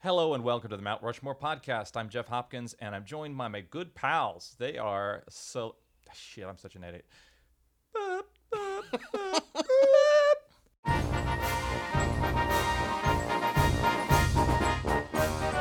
Hello and welcome to the Mount Rushmore podcast. I'm Jeff Hopkins and I'm joined by my good pals. They are so ah, shit. I'm such an idiot. Boop, boop, boop, boop.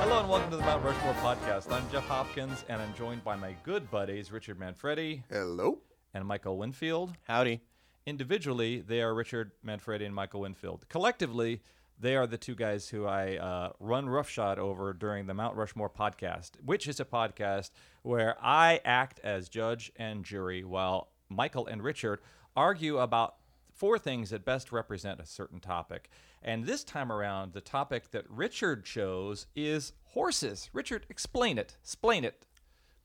Hello and welcome to the Mount Rushmore podcast. I'm Jeff Hopkins and I'm joined by my good buddies Richard Manfredi Hello. and Michael Winfield. Howdy. Individually, they are Richard Manfredi and Michael Winfield. Collectively, they are the two guys who I uh, run roughshod over during the Mount Rushmore podcast, which is a podcast where I act as judge and jury while Michael and Richard argue about four things that best represent a certain topic. And this time around, the topic that Richard chose is horses. Richard, explain it. Explain it,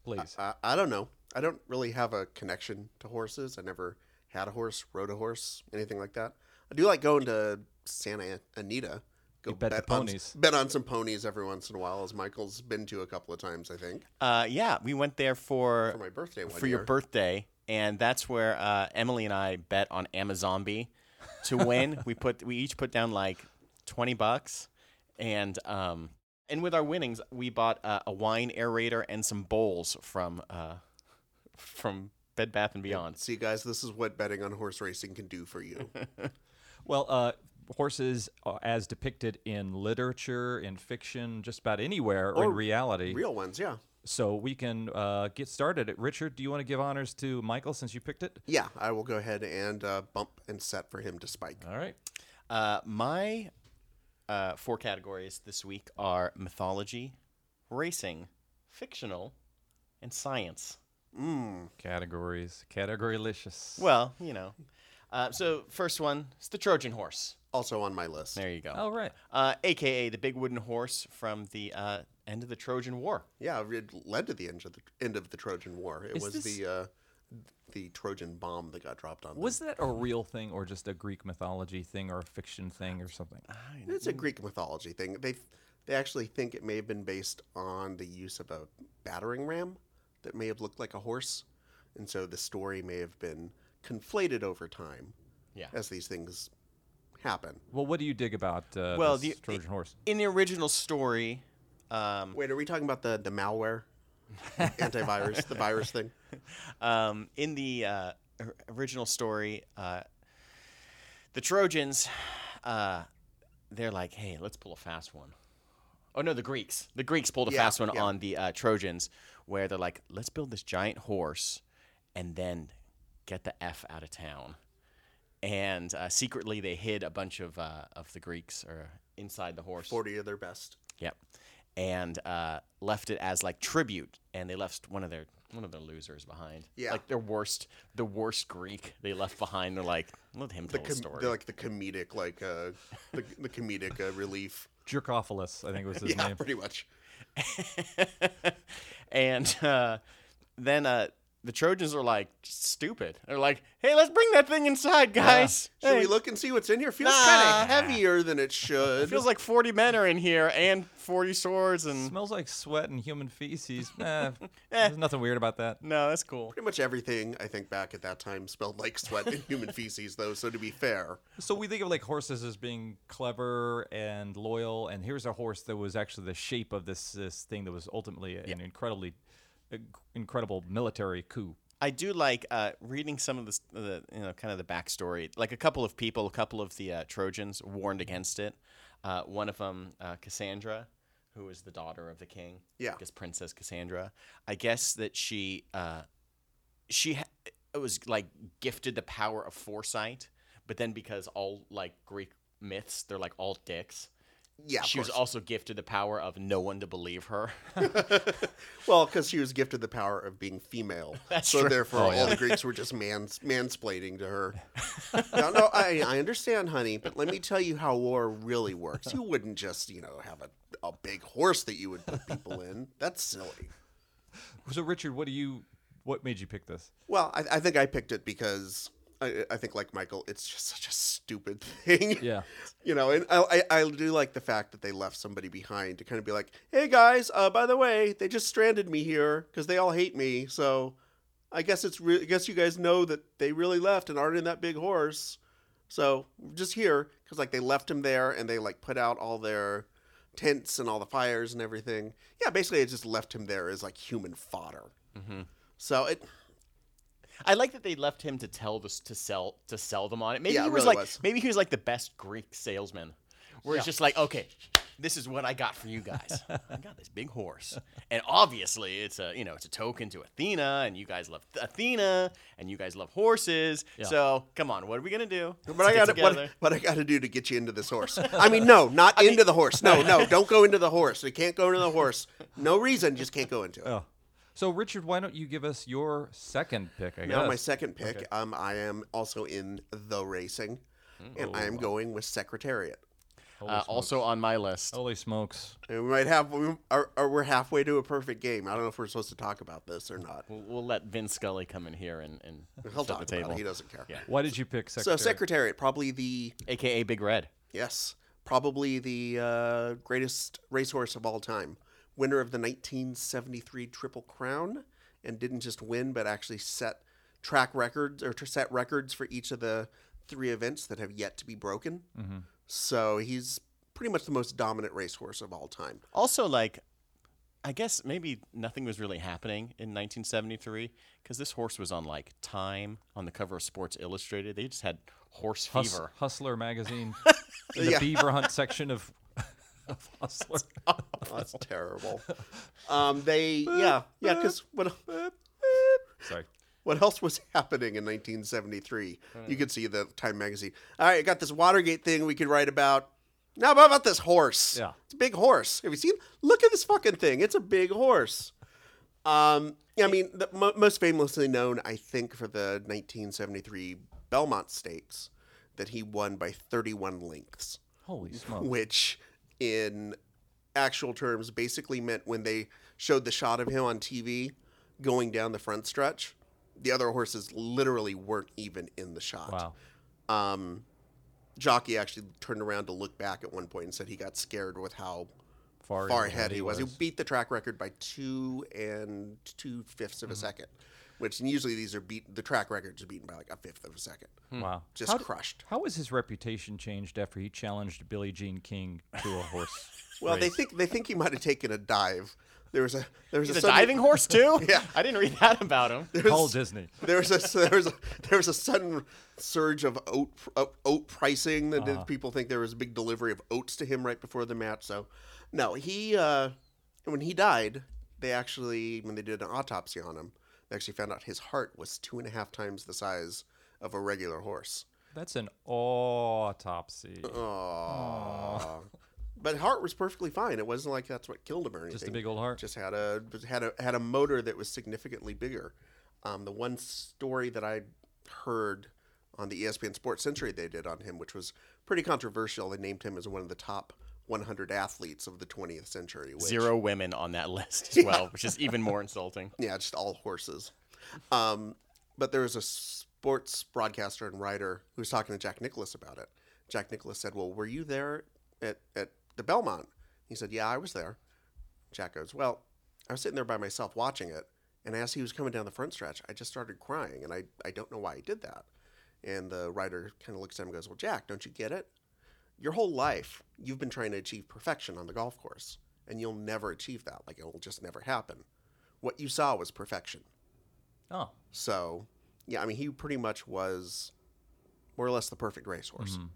please. I, I don't know. I don't really have a connection to horses. I never had a horse, rode a horse, anything like that. I do like going to Santa Anita. Go You bet on- ponies. bet on some ponies every once in a while, as Michael's been to a couple of times, I think, Uh, yeah, we went there for for my birthday for year. your birthday, and that's where uh, Emily and I bet on Amazonby to win. we put we each put down like twenty bucks, and um, and with our winnings, we bought uh, a wine aerator and some bowls from uh, from Bed Bath and Beyond. See, guys, this is what betting on horse racing can do for you. Well, uh, horses, uh, as depicted in literature, in fiction, just about anywhere, or, in reality. Real ones, yeah. So we can uh, get started. Richard, do you want to give honors to Michael since you picked it? Yeah, I will go ahead and uh, bump and set for him to spike. All right. Uh, my uh, four categories this week are mythology, racing, fictional, and science. Mm. Categories. Categorylicious. Well, you know. Uh, so first one is the Trojan horse. Also on my list. There you go. All right. Uh, AKA the big wooden horse from the uh, end of the Trojan War. Yeah, it led to the end of the end of the Trojan War. It Is was this- the uh, the Trojan bomb that got dropped on. them. Was that a real thing or just a Greek mythology thing or a fiction thing or something? It's a Greek mythology thing. They they actually think it may have been based on the use of a battering ram that may have looked like a horse, and so the story may have been conflated over time Yeah. as these things happen. Well, what do you dig about uh, Well, this the- Trojan horse? In the original story, um, Wait, are we talking about the the malware, antivirus, the virus thing? um, in the uh, original story, uh, the Trojans, uh, they're like, "Hey, let's pull a fast one." Oh no, the Greeks. The Greeks pulled a Yeah, fast one yeah. on the uh, Trojans, where they're like, "Let's build this giant horse, and then get the f out of town." And uh, secretly, they hid a bunch of uh, of the Greeks or inside the horse. Forty of their best. Yep. And uh, left it as like tribute, and they left one of their one of their losers behind. Yeah. Like their worst, the worst Greek they left behind. They're like, let him The tell the com- story. they're like the comedic, like uh, the, the comedic uh, relief. Jerkophilus, I think was his yeah, name. pretty much. and uh, then uh, the Trojans are like stupid. They're like, hey, let's bring that thing inside, guys. Should Hey, we look and see what's in here? Feels Nah. kind of heavier than it should. It feels like 40 men are in here and 40 swords and Smells like sweat and human feces. Eh, there's nothing weird about that. no, that's cool. Pretty much everything I think back at that time smelled like sweat and human feces, though. So to be fair, So we think of like horses as being clever and loyal, and here's a horse that was actually the shape of this this thing that was ultimately an incredibly incredible military coup. I do like uh, reading some of the, the you know kind of the backstory. Like a couple of people, a couple of the uh, Trojans warned against it. Uh, one of them, uh, Cassandra, who was the daughter of the king. Yeah. I guess Princess Cassandra. I guess that she uh, she ha- it was like gifted the power of foresight, but then because all like Greek myths, they're like all dicks. Yeah, she was also gifted the power of no one to believe her. well because she was gifted the power of being female. That's so true. therefore, Oh, all yeah. the Greeks were just mans mansplaining to her. no, no, I, I understand, honey, but let me tell you how war really works. You wouldn't just, you know, have a, a big horse that you would put people in. That's silly. So Richard, what do you what made you pick this? Well, I, I think I picked it because I, I think, like Michael, it's just such a stupid thing. Yeah. You know, and I, I I do like the fact that they left somebody behind to kind of be like, hey guys, uh, by the way, they just stranded me here because they all hate me. So I guess it's re- I guess you guys know that they really left and aren't in that big horse. So just here because like they left him there and they like put out all their tents and all the fires and everything. Yeah, basically, it just left him there as like human fodder. Mm-hmm. So it, I like that they left him to tell this to sell to sell them on it. Maybe Yeah, he was really like was. maybe he was like the best Greek salesman, where it's just like, okay, this is what I got for you guys. I got this big horse, and obviously it's a you know it's a token to Athena, and you guys love Athena, and you guys love horses. Yeah. So come on, what are we gonna do? But I got get what, what I got to do to get you into this horse. I mean, no, not into the horse. No, no, don't go into the horse. We can't go into the horse. No reason, just can't go into it. Oh. So Richard, why don't you give us your second pick? I Now, guess. my second pick, Okay. um, I am also in the racing, and I am going with Secretariat. Uh, also on my list. holy smokes. And we might have, we are, are we're halfway to a perfect game. I don't know if we're supposed to talk about this or not. We'll, we'll let Vin Scully come in here and, and He'll talk the about table. it. He doesn't care. Yeah. Why did you pick So Secretariat, probably the AKA Big Red. yes, probably the uh, greatest racehorse of all time. Winner of the 1973 Triple Crown, and didn't just win, but actually set track records or to set records for each of the three events that have yet to be broken. Mm-hmm. So he's pretty much the most dominant racehorse of all time. Also, like, I guess maybe nothing was really happening in 1973 because this horse was on like Time on the cover of Sports Illustrated. They just had horse Hus- fever. Hustler magazine the Yeah. beaver hunt section of, of Hustler. Oh, that's terrible. Um, they yeah yeah because what Sorry. what else was happening in 1973? You could see the Time magazine. All right, I got this Watergate thing we could write about. Now how about this horse? Yeah. it's a big horse. Have you seen? Look at this fucking thing. It's a big horse. Um, I mean, the, mo- most famously known, I think, for the 1973 Belmont Stakes, that he won by 31 lengths. Holy smokes. which in actual terms basically meant when they showed the shot of him on TV going down the front stretch, the other horses literally weren't even in the shot. Wow. Um, jockey actually turned around to look back at one point and said he got scared with how Far, far ahead he was. He beat the track record by two and two fifths of a second, which usually these are beat. The track records are beaten by like a fifth of a second. Wow. Just How d- crushed. How was his reputation changed after he challenged Billie Jean King to a horse? Well, they think they think he might have taken a dive. There was a there was He's a, a sudden- diving horse too. Yeah. I didn't read that about him. There was, Call Disney. there was a there was a there was a sudden surge of oat of oat pricing. That Uh-huh. people think there was a big delivery of oats to him right before the match. So, no, he uh, when he died, they actually when they did an autopsy on him, they actually found out his heart was two and a half times the size of a regular horse. That's an autopsy. Aww. But heart was perfectly fine. It wasn't like that's what killed him or anything. Just a big old heart. Just had a had a had a motor that was significantly bigger. Um, the one story that I heard on the ESPN Sports Century they did on him, which was pretty controversial, they named him as one of the top 100 athletes of the 20th century. Which, Zero women on that list as well, which is even more insulting. Yeah, just all horses. Um, but there was a sports broadcaster and writer who was talking to Jack Nicklaus about it. Jack Nicklaus said, "Well, were you there at at the Belmont?" He said, "Yeah, I was there." Jack goes, "Well, I was sitting there by myself watching it, and as he was coming down the front stretch, I just started crying, and I I don't know why he did that." And the writer kind of looks at him and goes, "Well, Jack, don't you get it? Your whole life, you've been trying to achieve perfection on the golf course, and you'll never achieve that. Like it will just never happen. What you saw was perfection." Oh. So, yeah, I mean, he pretty much was more or less the perfect racehorse. What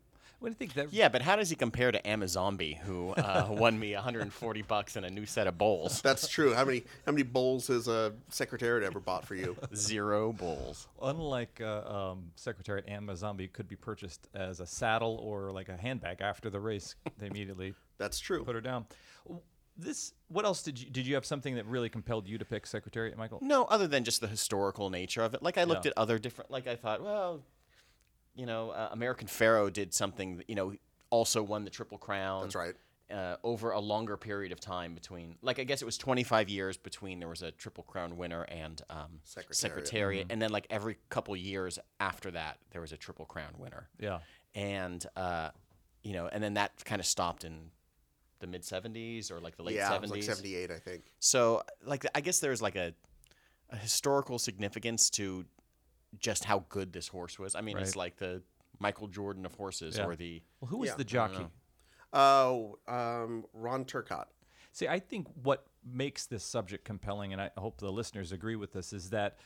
do you think that? Yeah, but how does he compare to Amazombie, who uh, won me 140 bucks and a new set of bowls? That's true. How many how many bowls has a secretariat ever bought for you? Zero bowls. Unlike uh, um, Secretariat and Mazombi, could be purchased as a saddle or like a handbag after the race. They immediately That's true. put her down. This. What else did you did you have something that really compelled you to pick Secretariat, Michael? No, other than just the historical nature of it. Like I looked Yeah. at other different. Like I thought, well, you know, uh, American Pharoah did something. You know, also won the Triple Crown. That's right. Uh, over a longer period of time between, like I guess it was 25 years between there was a Triple Crown winner and um, Secretariat. Secretariat, and then like every couple years after that there was a Triple Crown winner, Yeah. and uh, you know, and then that kind of stopped in the mid 70s or like the late yeah, 70s. it was like 78, I think. So, like, I guess there's like a, a historical significance to just how good this horse was. I mean, it's like the Michael Jordan of horses Yeah. or the. Well, who was Yeah, the jockey? know. Oh, um, Ron Turcotte. See, I think what makes this subject compelling, and I hope the listeners agree with this, is that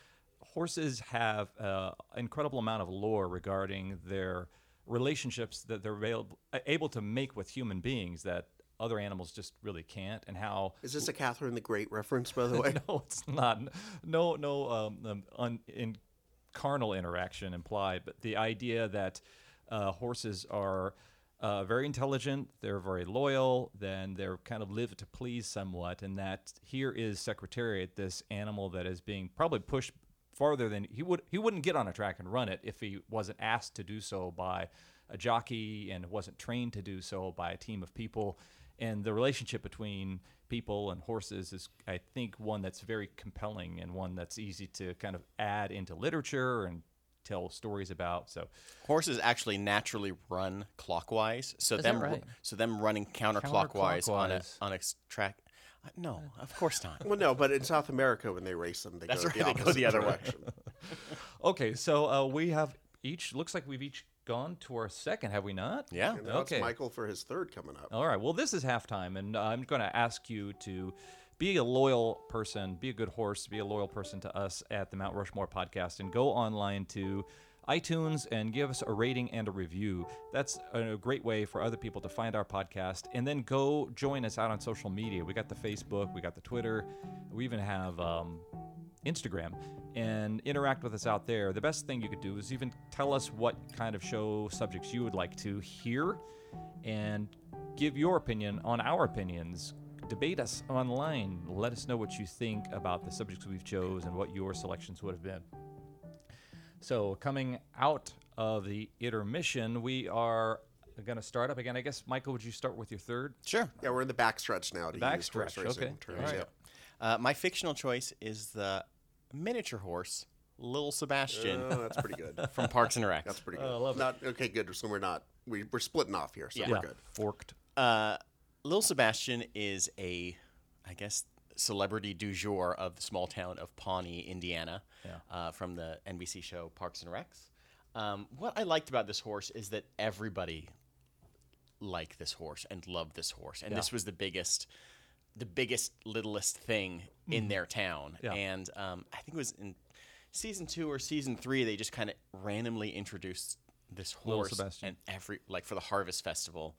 horses have an incredible amount of lore regarding their relationships that they're able, able to make with human beings that other animals just really can't, and how Is this a Catherine the Great reference, by the way? no, it's not. No, no, um, um, un, in carnal interaction implied, but the idea that uh, horses are uh, very intelligent, they're very loyal, then they're kind of live to please somewhat, and that here is Secretariat, this animal that is being probably pushed farther than he would. He wouldn't get on a track and run it if he wasn't asked to do so by a jockey and wasn't trained to do so by a team of people. And the relationship between people and horses is, I think, one that's very compelling and one that's easy to kind of add into literature and tell stories about. So, Horses actually naturally run clockwise, so Is that them right? so them running counterclockwise, on a on a s- track. uh, No, of course not. Well, no, but in South America, when they race them, they That's go right, the they go the other way. direction. okay, so uh, we have each. Looks like we've each gone to our second, have we not? Yeah. And now Okay. it's Michael for his third coming up. All right. Well, this is halftime, and uh, I'm going to ask you to be a loyal person, be a good horse, be a loyal person to us at the Mount Rushmore podcast, and go online to iTunes and give us a rating and a review. That's a great way for other people to find our podcast, and then go join us out on social media. We got the Facebook, we got the Twitter, we even have. Um, Instagram and interact with us out there. The best thing you could do is even tell us what kind of show subjects you would like to hear and give your opinion on our opinions. Debate us online. Let us know what you think about the subjects we've chose and what your selections would have been. So, coming out of the intermission, we are going to start up again. I guess, Michael, would you start with your third? Sure. Yeah, we're in the backstretch now to Backstretch, okay. terms. All right. Yep. Uh, my fictional choice is the miniature horse, Little Sebastian Oh, that's pretty good. from Parks and Rec. That's pretty good. I love it. Not okay. Good. So we're not. We, we're splitting off here, so Yeah. we're good. forked. Uh, Little Sebastian is a, I guess, celebrity du jour of the small town of Pawnee, Indiana, Yeah. uh, from the NBC show Parks and Recs. Um, what I liked about this horse is that everybody liked this horse and loved this horse, and Yeah. this was the biggest, the biggest littlest thing in their town. Yeah. And um, I think it was in season two or season three they just kind of randomly introduced this horse Sebastian. and every like for the Harvest Festival,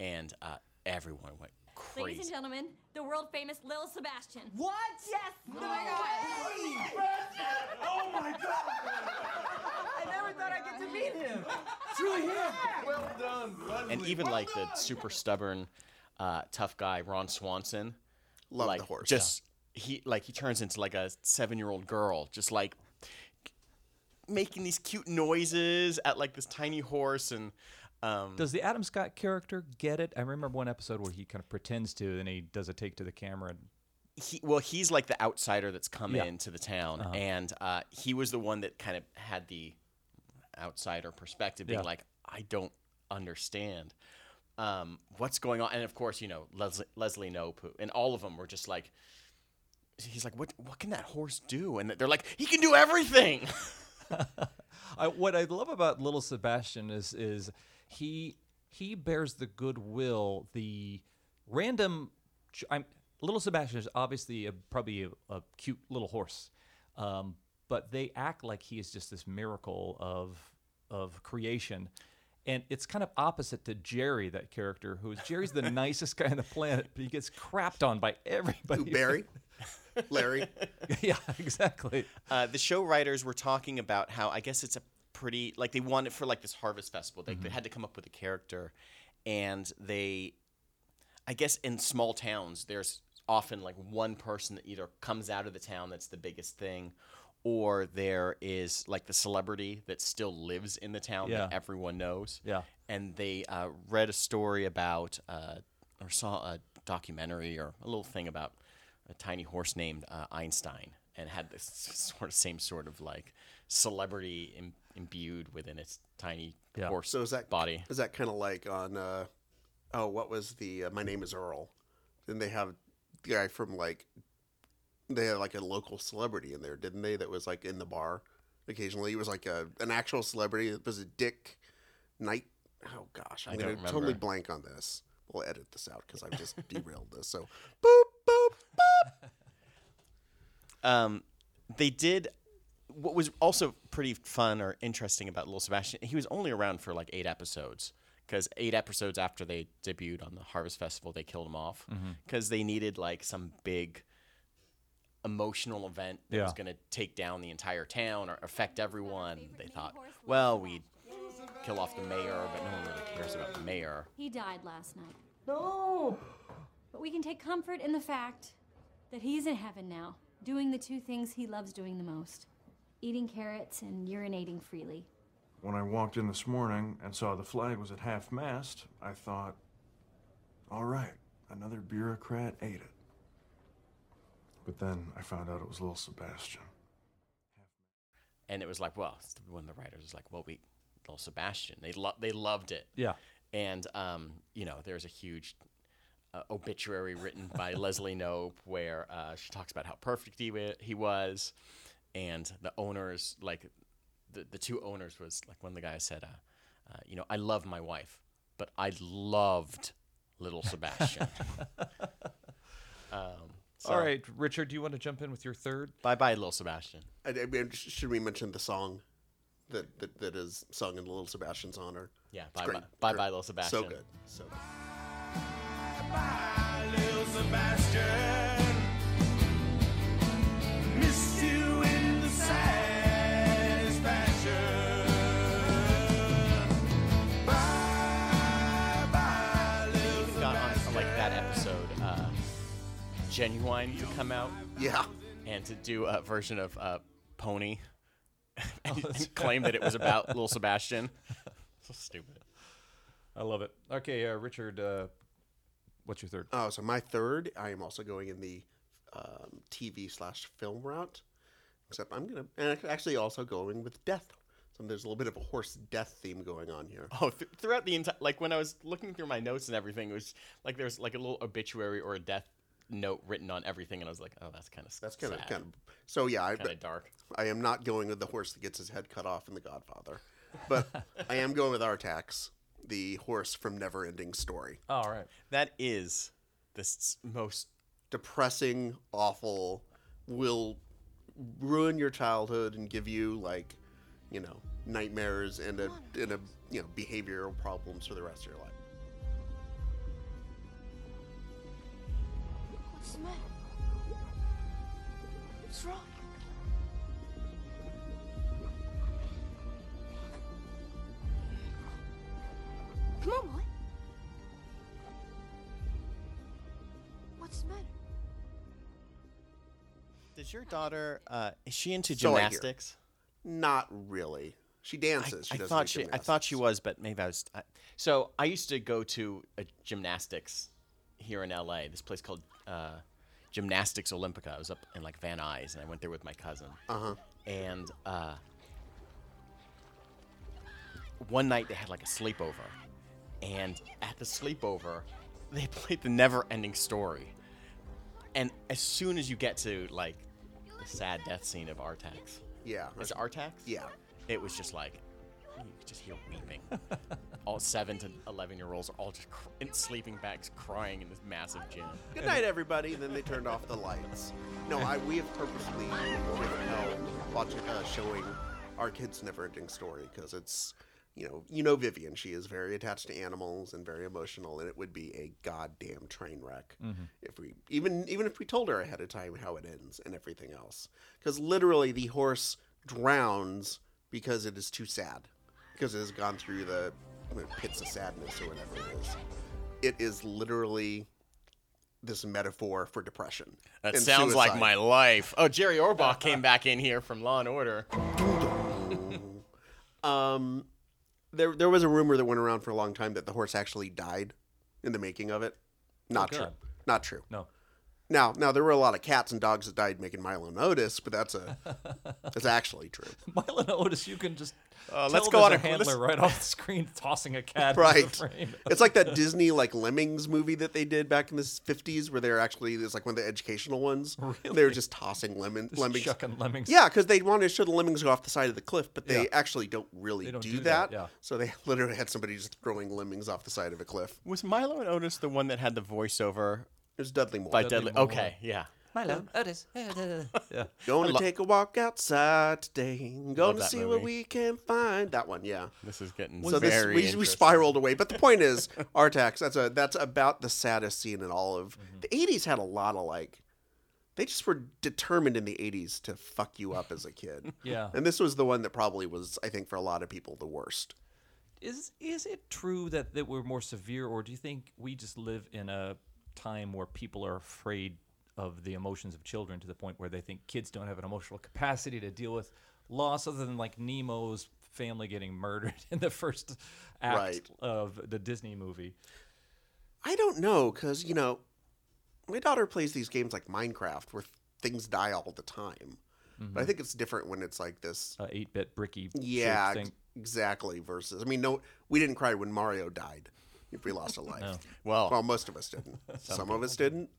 and uh, everyone went Ladies and gentlemen, the world famous Lil Sebastian. What? Yes! Oh my Oh my god! I never thought I'd get to meet him. It's really him. Well done, and even like the super stubborn, uh, tough guy Ron Swanson, Love like the horse. just he like he turns into like a seven year old girl, just like making these cute noises at like this tiny horse and. Um, Does the Adam Scott character get it? I remember one episode where he kind of pretends to, and he does a take to the camera. And, he well he's like the outsider that's come Yeah. into the town Uh-huh. and uh, he was the one that kind of had the outsider perspective being Yeah. like i don't understand um, what's going on and of course you know leslie, leslie Knope, who and all of them were just like he's like what what can that horse do and they're like he can do everything I, what I love about Little Sebastian is is he he bears the goodwill, the random. I'm Little Sebastian is obviously a, probably a, a cute little horse, um, but they act like he is just this miracle of of creation. And it's kind of opposite to Jerry, that character, who is Jerry's the nicest guy on the planet, but he gets crapped on by everybody. Who, Barry, Larry. yeah, exactly. uh, the show writers were talking about how I guess it's a pretty like they wanted for like this harvest festival. They, they had to come up with a character, and they, I guess in small towns, there's often like one person that either comes out of the town that's the biggest thing, or there is like the celebrity that still lives in the town that everyone knows. Yeah. And they uh, read a story about uh, or saw a documentary or a little thing about a tiny horse named uh, Einstein and had this sort of same sort of like celebrity Im- imbued within its tiny Yeah. horse So is that body. Is that kind of like on? Uh, oh, what was the? Uh, My name is Earl. Then they have the guy from like. They had like a local celebrity in there, didn't they? That was like in the bar. Occasionally, he was like a an actual celebrity. It was a Dick Knight. Oh gosh, I'm I gonna totally blank on this. We'll edit this out because I've just derailed this. So, boop boop boop. Um, they did. What was also pretty fun or interesting about Little Sebastian, he was only around for like eight episodes. Because eight episodes after they debuted on the Harvest Festival, they killed him off because they needed like some big emotional event that was going to take down the entire town or affect everyone. They thought, well, we'd kill off the mayor, but no one really cares about the mayor. He died last night. No. But we can take comfort in the fact that he's in heaven now, doing the two things he loves doing the most eating carrots and urinating freely. When I walked in this morning and saw the flag was at half mast, I thought, all right, another bureaucrat ate it. But then I found out it was little Sebastian. And it was like, well, one of the writers was like, well, we, little Sebastian, they lo- they loved it. Yeah. And um, you know, there's a huge uh, obituary written by Leslie Knope where uh, she talks about how perfect he wa- he was, and the owners, like the the two owners, was like one of the guys said, uh, uh, you know, I love my wife, but I loved little Sebastian. um, so, All right, Richard, do you want to jump in with your third? bye bye, little Sebastian. I, I mean, should we mention the song that that, that is sung in Little Sebastian's honor? Yeah, It's bye great, bye, bye bye, little Sebastian. So good. So good. little Sebastian. Genuine to come out Yeah. and to do a version of uh, Pony and, and claim that it was about little Sebastian. so stupid. I love it. Okay, uh, Richard, uh, what's your third? Oh, so my third, I am also going in the um, TV slash film route. Except I'm gonna, and I'm actually also going with death. So there's a little bit of a horse death theme going on here. Oh, th- throughout the entire, like when I was looking through my notes and everything, it was like there was like a little obituary or a death note written on everything, and I was like, oh, that's kind of That's kind of kind of. So yeah, I, kind of dark. I am not going with the horse that gets his head cut off in The Godfather, but I am going with Artax, the horse from Neverending Story. All right. That is the most Depressing, awful, will ruin your childhood and give you like, you know, nightmares and a and a you know behavioral problems for the rest of your life. What's the matter? What's wrong? Come on, boy. What's the matter? Does your daughter uh, is she into So I hear. gymnastics? Not really. She I, dances. she I doesn't thought do she I thought she gymnastics. was, but maybe I was. I, so I used to go to a gymnastics here in LA. This place called uh, Gymnastics Olympica. I was up in like Van Nuys, and I went there with my cousin. Uh huh. And uh, one night they had like a sleepover, and at the sleepover, they played the never-ending story. And as soon as you get to like the sad death scene of Artax, Yeah. is it Artax? Yeah. It was just like you could just hear weeping. all seven to eleven year olds are all just cr- in sleeping bags, crying in this massive gym. Good night, everybody. And then they turned off the lights. No, I we have purposely withheld watching uh, showing our kids' never-ending story because it's you know you know Vivian. She is very attached to animals and very emotional, and it would be a goddamn train wreck if we even even if we told her ahead of time how it ends and everything else. Because literally, the horse drowns because it is too sad because it has gone through the pits of sadness or whatever it is. It is literally this metaphor for depression. That and sounds like my life. Oh, Jerry Orbach came back in here from Law and Order. Um, there there was a rumor that went around for a long time that the horse actually died in the making of it. Not true. Not true. No. Now, now there were a lot of cats and dogs that died making Milo and Otis, but that's a that's actually true. Milo and Otis, you can just Uh, tell let's go on a a- handler let's- right off the screen tossing a cat Right. the frame. It's like that Disney like Lemmings movie that they did back in the fifties, where they're actually it's like one of the educational ones. They were just tossing lemon Just lemmings. shucking lemmings. Yeah, because they wanted to show the lemmings go off the side of the cliff, but they Yeah. actually don't really They don't do, do that. that, yeah. So they literally had somebody just throwing lemmings off the side of a cliff. Was Milo and Otis the one that had the voiceover It was Dudley Moore. by Dudley Dudley? Moore. Okay, yeah. Milo, Otis. Oh, yeah. Going to lo- take a walk outside today. Going to that see what movie. we can find. That one, yeah. This is getting so this very we, we interesting. spiraled away. But the point is, Artax. That's a that's about the saddest scene in all of mm-hmm. the '80s. Had a lot of like, they just were determined in the '80s to fuck you up as a kid. Yeah. And this was the one that probably was, I think, for a lot of people, the worst. Is is it true that, that we're more severe, or do you think we just live in a time where people are afraid of the emotions of children to the point where they think kids don't have an emotional capacity to deal with loss, other than like Nemo's family getting murdered in the first act Right. of the Disney movie? I don't know because you know, my daughter plays these games like Minecraft where things die all the time. But I think it's different when it's like this. Uh, Eight-bit bricky. Yeah, thing. exactly. Versus, I mean, no, we didn't cry when Mario died. If we lost a life, Well, well, most of us didn't. Some of us didn't.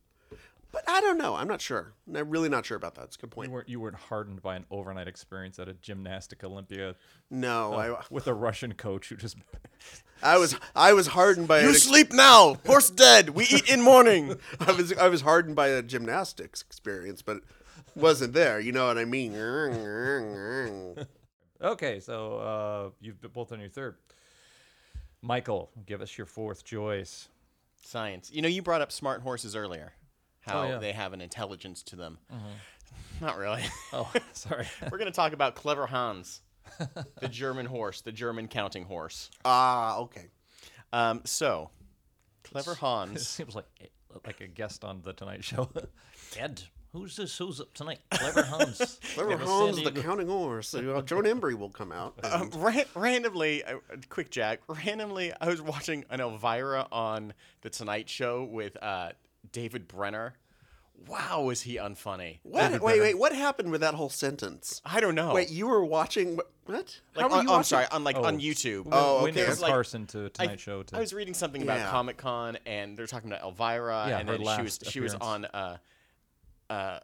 But I don't know. I'm not sure. I'm really not sure about that. It's a good You point. weren't you weren't hardened by an overnight experience at a gymnastic Olympia No, uh, with a Russian coach who just I, I was I was hardened by you an ex- sleep now. Horse dead. We eat in morning. I was I was hardened by a gymnastics experience, but wasn't there. You know what I mean? Okay, so uh, you've been both on your third. Michael, give us your fourth choice. Science. You know, you brought up smart horses earlier. How yeah. they have an intelligence to them. Not really. Oh, sorry. We're going to talk about Clever Hans, the German horse, the German counting horse. Ah, okay. Um, so, Clever It Hans. seems like like a guest on the Tonight Show. Ed, who's this? Who's up tonight? Clever Hans. Clever From Hans, San the Diego. counting horse. Uh, Joan Embery will come out. Um, and- ran- randomly, uh, uh, quick Jack. Randomly, I was watching an Elvira on the Tonight Show with uh, David Brenner. Wow, was he unfunny? what? Wait, wait. What happened with that whole sentence? I don't know. Wait, you were watching what? what? like, How on- you oh, I'm watching? sorry, on like on Oh. YouTube. Oh, When okay. Nick It's like- Carson to I, Tonight Show. To, I was reading something about Yeah. Comic Con, and they're talking about Elvira, Yeah, and her then she was last she was on uh, uh,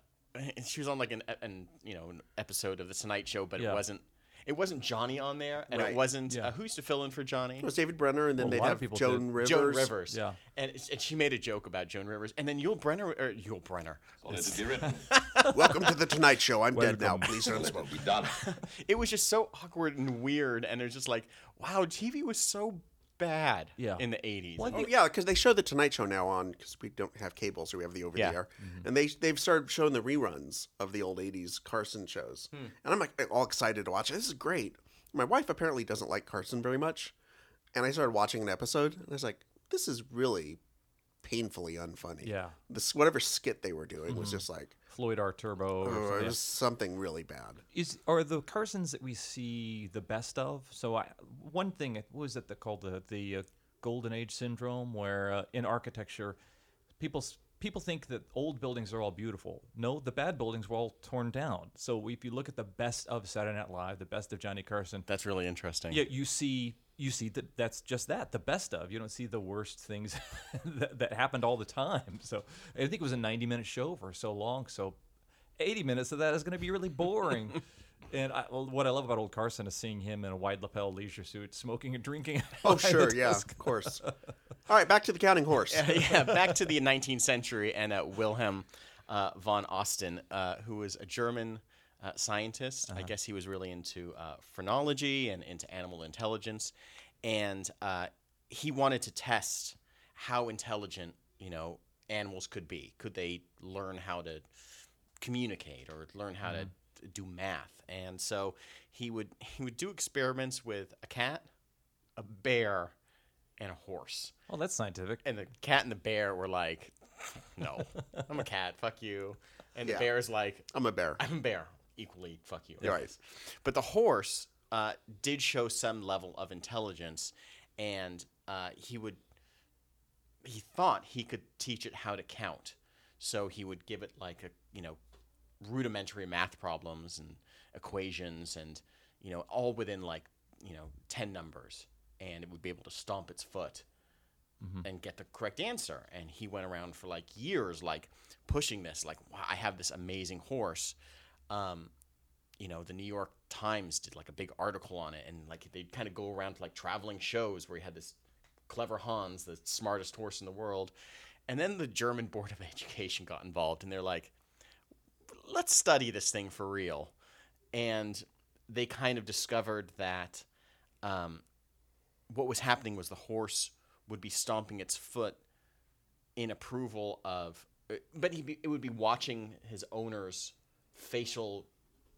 she was on like an, an you know an episode of the Tonight Show, but Yeah. it wasn't it wasn't Johnny on there, and Right. it wasn't Yeah. uh, who used to fill in for Johnny. It was David Brenner, and then Well, they'd have Joan did. Rivers. Joan Rivers. Yeah. And, and she made a joke about Joan Rivers. And then Yul Brynner, or Yul Brynner. Welcome to the Tonight Show. I'm dead now. Please don't smoke. It It was just so awkward and weird. And it was just like, wow, TV was so bad Yeah. in the 80s. Oh yeah, because they show the Tonight Show now on because we don't have cable, so we have the over the Yeah. air, mm-hmm. and they they've started showing the reruns of the old '80s Carson shows, hmm. and I'm like all excited to watch it. This is great. My wife apparently doesn't like Carson very much, and I started watching an episode, and I was like, this is really painfully unfunny. Yeah. this whatever skit they were doing was mm-hmm. just like, Floyd R. Turbo. or oh, something. it something really bad. Is are the Carsons that we see the best of? So I, one thing what was it that called the the uh, golden age syndrome, where uh, in architecture, people people think that old buildings are all beautiful. No, the bad buildings were all torn down. So if you look at the best of Saturday Night Live, the best of Johnny Carson, That's really interesting. yeah, you see you see that that's just that the best of. You don't see the worst things that, that happened all the time. So I think it was a 90 minute show for so long. So 80 minutes of that is going to be really boring. and I, well, what I love about old Carson is seeing him in a wide lapel leisure suit, smoking and drinking. Oh sure, yeah, of course. All right, back to the counting horse. yeah, yeah back to the 19th century and uh, Wilhelm uh, von Osten, uh, who was a German uh, scientist. I guess he was really into uh, phrenology and into animal intelligence, and uh, he wanted to test how intelligent you know animals could be. Could they learn how to communicate or learn how to do math? And so he would he would do experiments with a cat, a bear, and a horse. Well, that's scientific. And the cat and the bear were like, "No, I'm a cat. Fuck you." And Yeah. the bear's like, I'm a bear. "I'm a bear. Equally, fuck you." Right. But the horse uh, did show some level of intelligence, and uh, he would. He thought he could teach it how to count. So he would give it like a you know rudimentary math problems and equations and you know all within like you know 10 numbers and it would be able to stomp its foot and get the correct answer and he went around for like years like pushing this like wow i have this amazing horse um, you know the new york times did like a big article on it and like they'd kind of go around to like traveling shows where he had this clever hans the smartest horse in the world and then the german board of education got involved and they're like let's study this thing for real. And they kind of discovered that um, what was happening was the horse would be stomping its foot in approval of uh, but be, it would be watching his owner's facial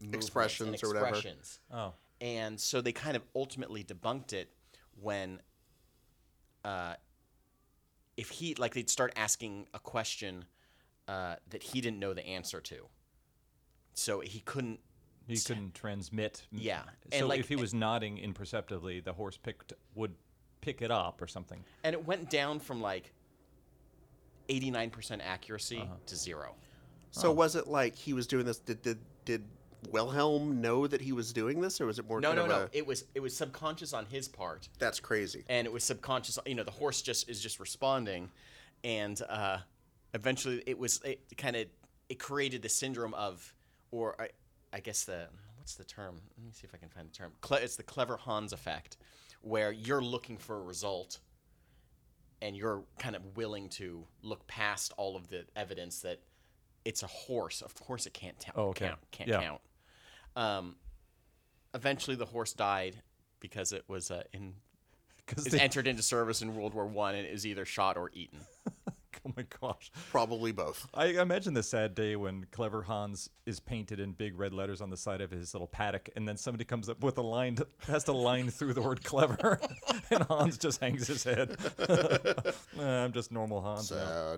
movements and Expressions or whatever. expressions. Oh. and so they kind of ultimately debunked it when uh, if he like they'd start asking a question uh, that he didn't know the answer to so he couldn't He couldn't transmit. Yeah, So and, like- if he was nodding imperceptibly, the horse picked would pick it up or something. and it went down from like 89% accuracy Uh-huh. to zero So was it like he was doing this? Did did did Wilhelm know that he was doing this, or was it more? no kind no of no A, it was it was subconscious on his part that's crazy. and it was subconscious you know the horse just is just responding and uh, eventually it was it kind of it created the syndrome of or I, I guess the what's the term let me see if i can find the term Cle- it's the clever hans effect where you're looking for a result and you're kind of willing to look past all of the evidence that it's a horse of course it can't ta- Oh, okay. count can't Yeah. count um, eventually the horse died because it was uh, in Because is entered into service in World War One and is either shot or eaten. oh my gosh. Probably both. I imagine the sad day when Clever Hans is painted in big red letters on the side of his little paddock, and then somebody comes up with a line, has to line through the word clever, and Hans just hangs his head. Nah, I'm just normal Hans. now.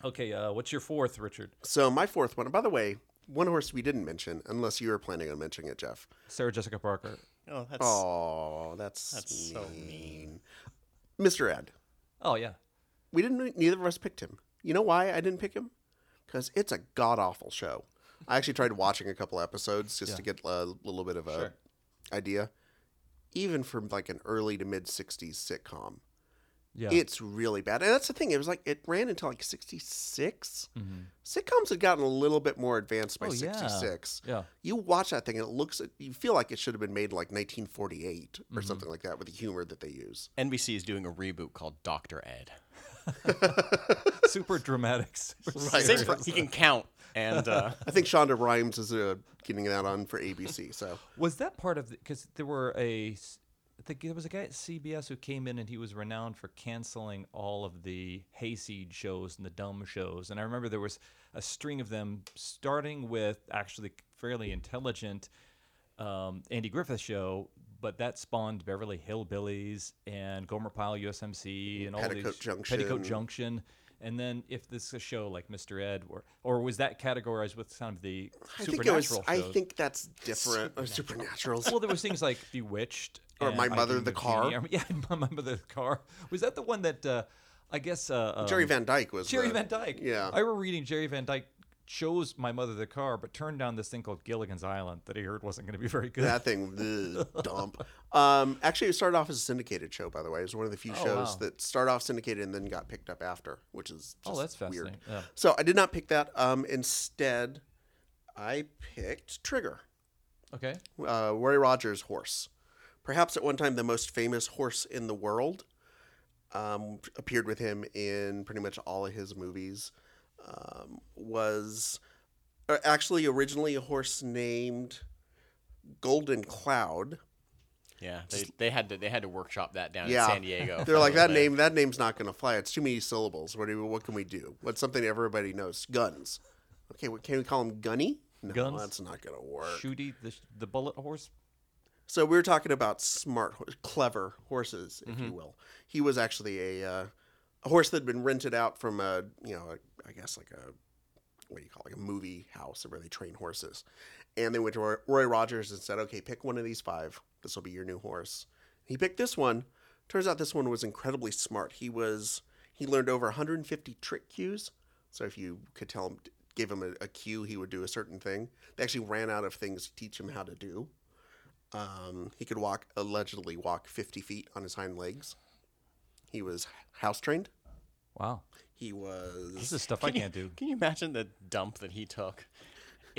Sad. Okay, uh, what's your fourth, Richard? So my fourth one. By the way, one horse we didn't mention, unless you were planning on mentioning it, Jeff. Sarah Jessica Parker. Oh, that's Oh, that's That's so mean. Mr. Ed. Oh yeah. We didn't. Neither of us picked him. You know why I didn't pick him? Because it's a god awful show. I actually tried watching a couple episodes just to get a little bit of a Sure. idea. Even from like an early to mid '60s sitcom, Yeah. it's really bad. And that's the thing. It was like it ran until like '66. Sitcoms had gotten a little bit more advanced by Mm-hmm. Oh, '66. Yeah. You watch that thing and it looks. You feel like it should have been made like 1948 Mm-hmm. or something like that with the humor that they use. NBC is doing a reboot called Doctor Ed. super dramatic. Super Right. Same for, he can count and uh, I think Shonda Rhimes is uh, getting that on for ABC. So Was that part of because there were a, think there was a guy at CBS who came in and he was renowned for canceling all of the hayseed shows and the dumb shows. And I remember there was a string of them, starting with actually fairly intelligent um, Andy Griffith show, but that spawned Beverly Hillbillies and Gomer Pyle USMC and all Petticoat these Junction. Petticoat Junction. And then if this is a show like Mr. Ed, or or was that categorized with some of the I think it supernatural was. I think that's different. Or supernaturals. Well, there was things like Bewitched Or My Mother the Car. Jeannie. Yeah, My Mother the Car. Was that the one that uh, I guess uh, um, Jerry Van Dyke was Jerry the- Van Dyke? Yeah. I remember reading Jerry Van Dyke chose My Mother the Car, but turned down this thing called Gilligan's Island that he heard wasn't going to be very good. that thing, ugh, dump. Um, actually, it started off as a syndicated show. By the way, it was one of the few Oh, shows wow. that started off syndicated and then got picked up after, which is oh, that's weird. fascinating. Yeah. So I did not pick that. Um, instead, I picked Trigger, Okay. uh, Roy Rogers' horse. Perhaps at one time the most famous horse in the world. Um, appeared with him in pretty much all of his movies. Um, was uh, actually originally a horse named Golden Cloud. yeah, they, they had to they had to workshop that down Yeah. in San Diego. They're like that little bit." name. That name's not going to fly. It's too many syllables. What do what can we do? What's something everybody knows? Guns. Okay, what, can we call him Gunny? No, Guns? that's not going to work. Shooty, the, the bullet horse. So we were talking about smart, clever horses, if Mm-hmm. you will. He was actually a uh, a horse that had been rented out from a you know a, I guess like a what do you call it, like a movie house where they train horses, and they went to Roy, Roy Rogers and said, okay, pick one of these five. This will be your new horse. He picked this one. Turns out this one was incredibly smart. He was he learned over 150 trick cues So if you could tell him, give him a, a cue, he would do a certain thing. They actually ran out of things to teach him how to do. Um, he could walk, allegedly walk 50 feet on his hind legs. He was house trained. Wow. He was. This is stuff I Can you- can't do. Can you imagine the dump that he took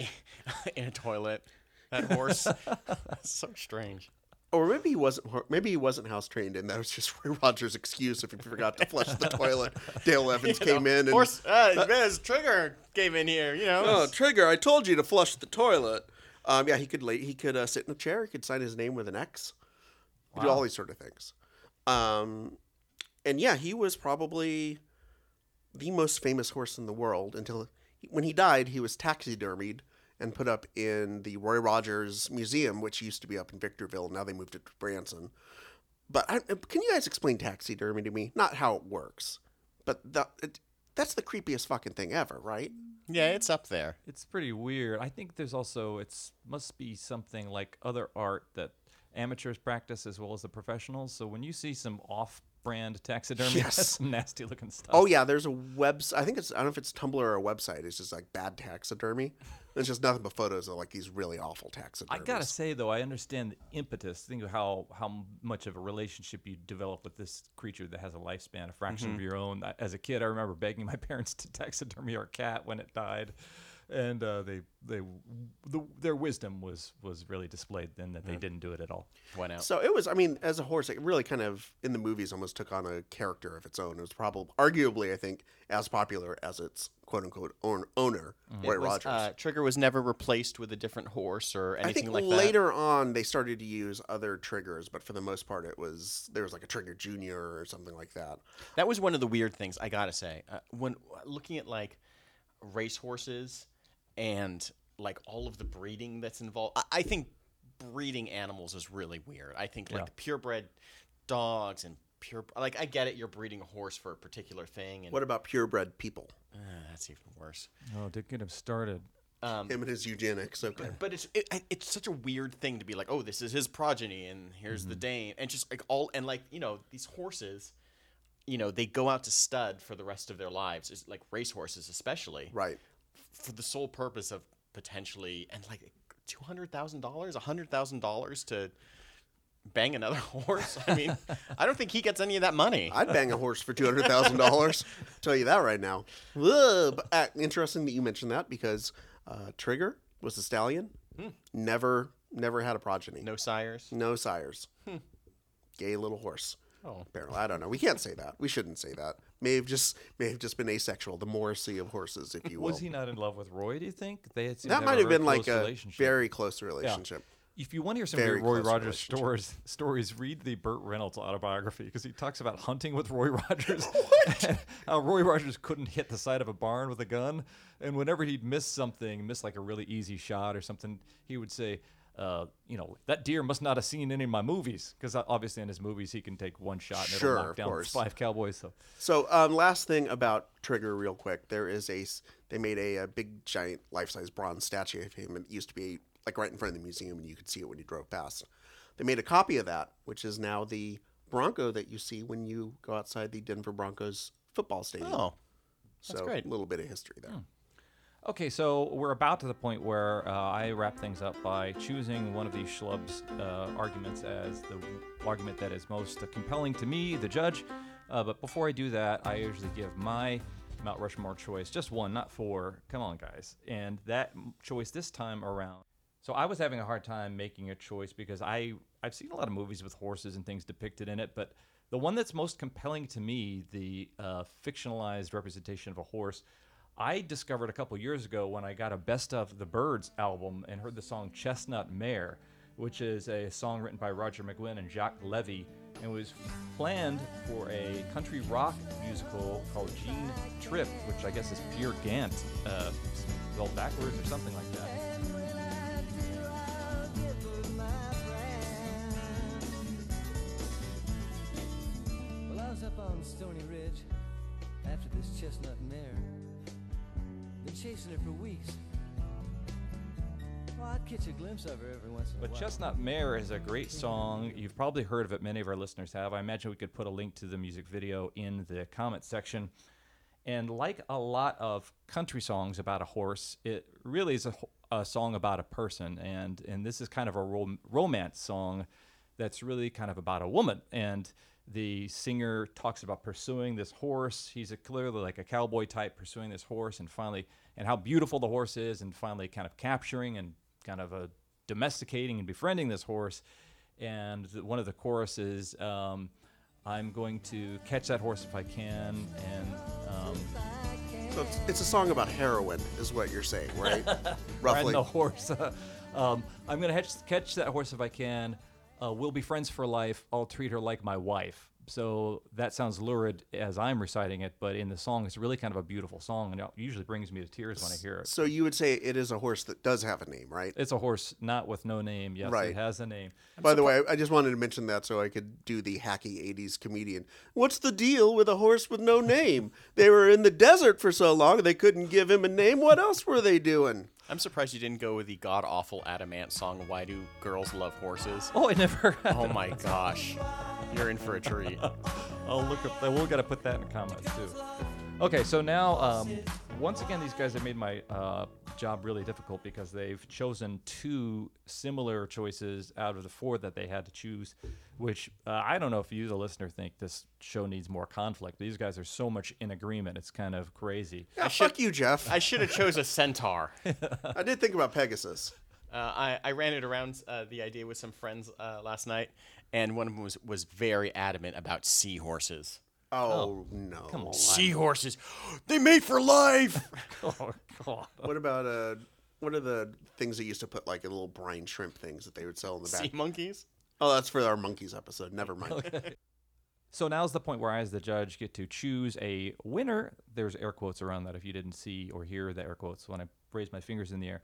in a toilet? That horse. That's so strange. Or maybe he wasn't. Maybe he wasn't house trained, and that was just Roy Rogers' excuse if he forgot to flush the toilet. Dale Evans You came know, in and horse. Uh, Biz Trigger came in here. You know. Oh, Trigger! I told you to flush the toilet. Um, yeah, he could lay, he could uh, sit in a chair. He could sign his name with an X. He could Do all these sort of things. Um, and yeah, he was probably the most famous horse in the world until when he died. He was taxidermied and put up in the Roy Rogers Museum, which used to be up in Victorville. Now they moved it to Branson. But I, can you guys explain taxidermy to me? Not how it works, but the, it, that's the creepiest fucking thing ever, right? Yeah, it's up there. It's pretty weird. I think there's also it's must be something like other art that amateurs practice as well as the professionals. So when you see some off-brand taxidermy, Yes. some nasty looking stuff. Oh yeah, there's a website. I think it's I don't know if it's Tumblr or a website. It's just like bad taxidermy. It's just nothing but photos of like these really awful taxidermy. I gotta say though, I understand the impetus. Think of how how much of a relationship you develop with this creature that has a lifespan, a fraction of mm-hmm. your own. As a kid, I remember begging my parents to taxidermy our cat when it died, and uh, they they the, their wisdom was was really displayed then that they didn't do it at all. Went out. So it was. I mean, as a horse, it really kind of in the movies almost took on a character of its own. It was probably arguably, I think, as popular as its quote unquote own, owner, Roy It was, Rogers. uh, Trigger was never replaced with a different horse or I anything think like that. later on they started to use other triggers, but for the most part, it was there was like a Trigger Junior or something like that. That was one of the weird things I gotta say. Uh, when looking at like racehorses and like all of the breeding that's involved, I, I think breeding animals is really weird. I think like Yeah. purebred dogs and pure like I get it. You're breeding a horse for a particular thing, and What about purebred people? uh, that's even worse. Oh, to get him started. Um, Him and his eugenics. Okay. but it's it, it's such a weird thing to be like, oh, this is his progeny, and here's the Dane, and just like all and like you know these horses, you know they go out to stud for the rest of their lives, is like racehorses especially, Right. For the sole purpose of potentially and like two hundred thousand dollars, a hundred thousand dollars to bang another horse. I mean, I don't think he gets any of that money. I'd bang a horse for two hundred thousand dollars. Tell you that right now. Ugh, but, uh, interesting that you mentioned that because uh, Trigger was a stallion. Never, never had a progeny. No sires. No sires. Gay little horse. Oh. Apparently, I don't know. We can't say that. We shouldn't say that. May have just may have just been asexual. The Morrissey of horses, if you will. Was he not in love with Roy? Do you think they had? that might have been like a very close relationship. If you want to hear some Very Roy Rogers stories, stories, read the Burt Reynolds autobiography because he talks about hunting with Roy Rogers. how Roy Rogers couldn't hit the side of a barn with a gun, and whenever he'd miss something, miss like a really easy shot or something, he would say. Uh, you know that deer must not have seen any of my movies because obviously in his movies he can take one shot and Sure, it'll knock down course. five cowboys. So So, um, last thing about Trigger, real quick. There is a they made a, a big giant life size bronze statue of him. It used to be like right in front of the museum, and you could see it when you drove past. They made a copy of that, which is now the Bronco that you see when you go outside the Denver Broncos football stadium. Oh, that's so great. A little bit of history there. Okay, so we're about to the point where uh, I wrap things up by choosing one of these schlubs uh, arguments as the argument that is most compelling to me, the judge. Uh, but before I do that, I usually give my Mount Rushmore choice, just one, not four. Come on, guys. And that choice this time around. So I was having a hard time making a choice because I I've seen a lot of movies with horses and things depicted in it, but the one that's most compelling to me, the uh, fictionalized representation of a horse, I discovered a couple years ago when I got a Best of the Byrds album and heard the song Chestnut Mare, which is a song written by Roger McGuinn and Jacques Levy, and was planned for a country rock musical called Gene Tryp, which I guess is Peer Gynt, uh, spelled backwards or something like that. Up on Stony Ridge after this chestnut mare. Been chasing her for weeks. Well, I'd catch a glimpse of her every once in a while. But while. Chestnut Mare is a great song. You've probably heard of it. Many of our listeners have. I imagine we could put a link to the music video in the comment section. And like a lot of country songs about a horse, it really is a, a song about a person. And and this is kind of a rom- romance song that's really kind of about a woman. And the singer talks about pursuing this horse. He's a, clearly like a cowboy type pursuing this horse, and finally, and how beautiful the horse is, and finally, kind of capturing and kind of uh, domesticating and befriending this horse. And one of the choruses, um, I'm going to catch that horse if I can, and um, So it's, it's a song about heroin, is what you're saying, right? Roughly. the horse. um, I'm going to catch that horse if I can. Uh, we'll be friends for life. I'll treat her like my wife. So that sounds lurid as I'm reciting it, but in the song, it's really kind of a beautiful song, and it usually brings me to tears when I hear it. So you would say it is a horse that does have a name, right? It's a horse, not with no name. Yes, Right. it has a name. By the way, I just wanted to mention that so I could do the hacky 80s comedian. What's the deal with a horse with no name? they were in the desert for so long they couldn't give him a name. What else were they doing? I'm surprised you didn't go with the god awful Adam Ant song "Why Do Girls Love Horses." Oh, I never. Oh my gosh, you're in for a treat. I'll look up. We'll got to put that in the comments too. Okay, so now um, once again, these guys have made my uh, job really difficult because they've chosen two similar choices out of the four that they had to choose. Which uh, I don't know if you, the listener, think this show needs more conflict. These guys are so much in agreement; it's kind of crazy. Yeah, fuck you, Jeff. I should have chose a centaur. I did think about Pegasus. Uh, I, I ran it around uh, the idea with some friends uh, last night, and one of them was, was very adamant about seahorses. Oh, no. Come on. Seahorses, they mate for life. Oh God. What about uh what are the things they used to put like in little brine shrimp things that they would sell in the back? sea monkeys. Oh, that's for our monkeys episode. Never mind. So now's the point where I, as the judge, get to choose a winner. There's air quotes around that if you didn't see or hear the air quotes when I raised my fingers in the air.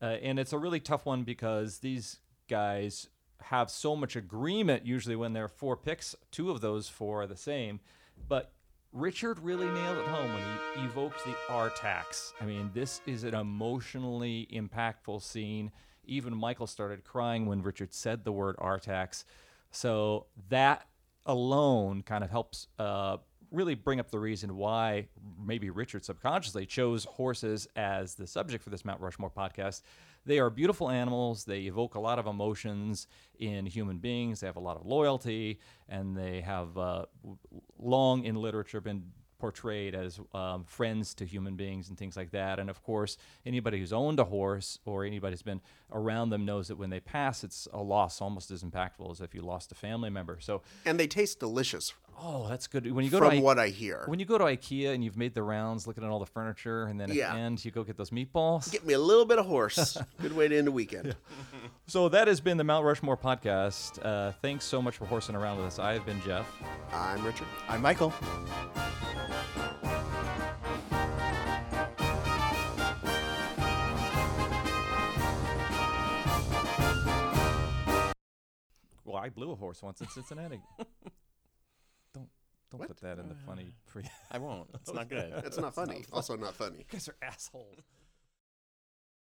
Uh, and it's a really tough one because these guys have so much agreement usually when there are four picks. Two of those four are the same. But Richard really nailed it home when he evoked the Artax. I mean, this is an emotionally impactful scene. Even Michael started crying when Richard said the word Artax. So that alone kind of helps uh, really bring up the reason why maybe Richard subconsciously chose horses as the subject for this Mount Rushmore podcast. They are beautiful animals. They evoke a lot of emotions in human beings. They have a lot of loyalty, and they have uh, long in literature been portrayed as um, friends to human beings and things like that. And of course, anybody who's owned a horse or anybody who's been around them knows that when they pass, it's a loss almost as impactful as if you lost a family member. So, and they taste delicious oh, that's good. When you go from to I- what I hear. when you go to IKEA and you've made the rounds looking at all the furniture, and then at Yeah. the end you go get those meatballs. Get me a little bit of horse. Good way to end the weekend. So that has been the Mount Rushmore podcast. Uh, thanks so much for horsing around with us. I have been Jeff. I'm Richard. I'm Michael. Well, I blew a horse once in Cincinnati. don't don't put that in the funny. Uh, pre- I won't. It's not good. It's not funny. Also not funny. you guys are assholes.